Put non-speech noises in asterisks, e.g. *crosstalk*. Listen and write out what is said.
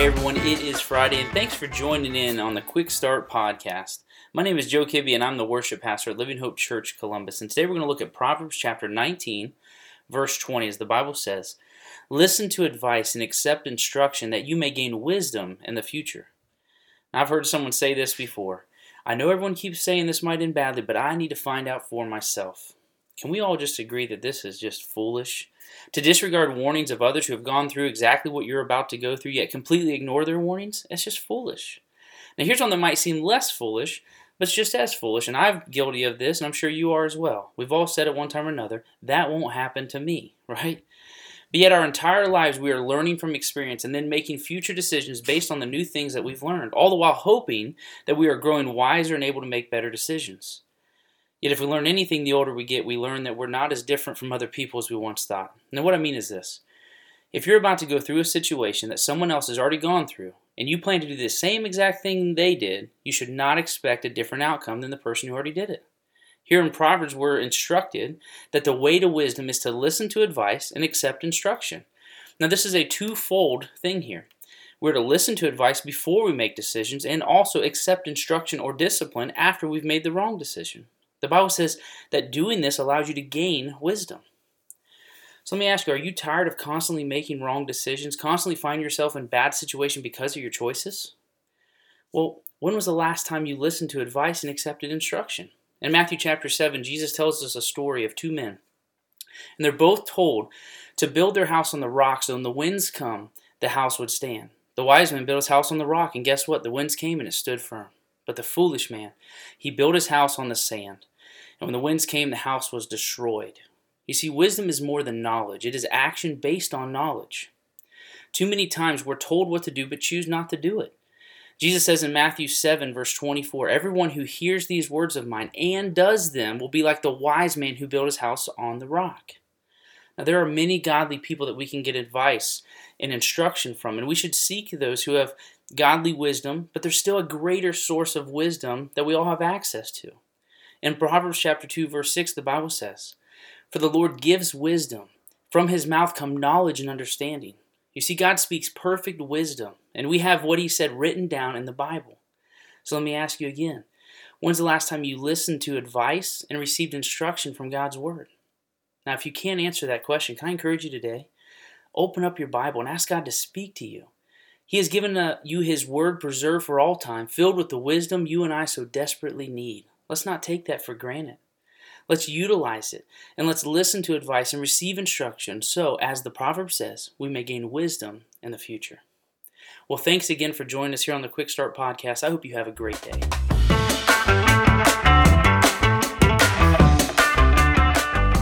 Hey everyone, it is Friday, and thanks for joining in on the Quick Start Podcast. My name is Joe Kibbe, and I'm the worship pastor at Living Hope Church Columbus. And today we're going to look at Proverbs chapter 19, verse 20, as the Bible says Listen to advice and accept instruction that you may gain wisdom in the future. I've heard someone say this before. I know everyone keeps saying this might end badly, but I need to find out for myself. Can we all just agree that this is just foolish? To disregard warnings of others who have gone through exactly what you're about to go through, yet completely ignore their warnings? that's just foolish. Now, here's one that might seem less foolish, but it's just as foolish, and I'm guilty of this, and I'm sure you are as well. We've all said at one time or another, that won't happen to me, *laughs* right? But yet, our entire lives, we are learning from experience and then making future decisions based on the new things that we've learned, all the while hoping that we are growing wiser and able to make better decisions. Yet, if we learn anything the older we get, we learn that we're not as different from other people as we once thought. Now, what I mean is this if you're about to go through a situation that someone else has already gone through, and you plan to do the same exact thing they did, you should not expect a different outcome than the person who already did it. Here in Proverbs, we're instructed that the way to wisdom is to listen to advice and accept instruction. Now, this is a twofold thing here. We're to listen to advice before we make decisions and also accept instruction or discipline after we've made the wrong decision. The Bible says that doing this allows you to gain wisdom. So let me ask you, are you tired of constantly making wrong decisions, constantly finding yourself in bad situations because of your choices? Well, when was the last time you listened to advice and accepted instruction? In Matthew chapter 7, Jesus tells us a story of two men. And they're both told to build their house on the rock so when the winds come, the house would stand. The wise man built his house on the rock, and guess what? The winds came and it stood firm. But the foolish man, he built his house on the sand. And when the winds came, the house was destroyed. You see, wisdom is more than knowledge, it is action based on knowledge. Too many times we're told what to do but choose not to do it. Jesus says in Matthew 7, verse 24, Everyone who hears these words of mine and does them will be like the wise man who built his house on the rock. Now, there are many godly people that we can get advice and instruction from, and we should seek those who have godly wisdom, but there's still a greater source of wisdom that we all have access to. In Proverbs chapter 2, verse 6, the Bible says, For the Lord gives wisdom. From his mouth come knowledge and understanding. You see, God speaks perfect wisdom, and we have what he said written down in the Bible. So let me ask you again when's the last time you listened to advice and received instruction from God's Word? Now, if you can't answer that question, can I encourage you today? Open up your Bible and ask God to speak to you. He has given uh, you His Word preserved for all time, filled with the wisdom you and I so desperately need. Let's not take that for granted. Let's utilize it and let's listen to advice and receive instruction so, as the proverb says, we may gain wisdom in the future. Well, thanks again for joining us here on the Quick Start Podcast. I hope you have a great day.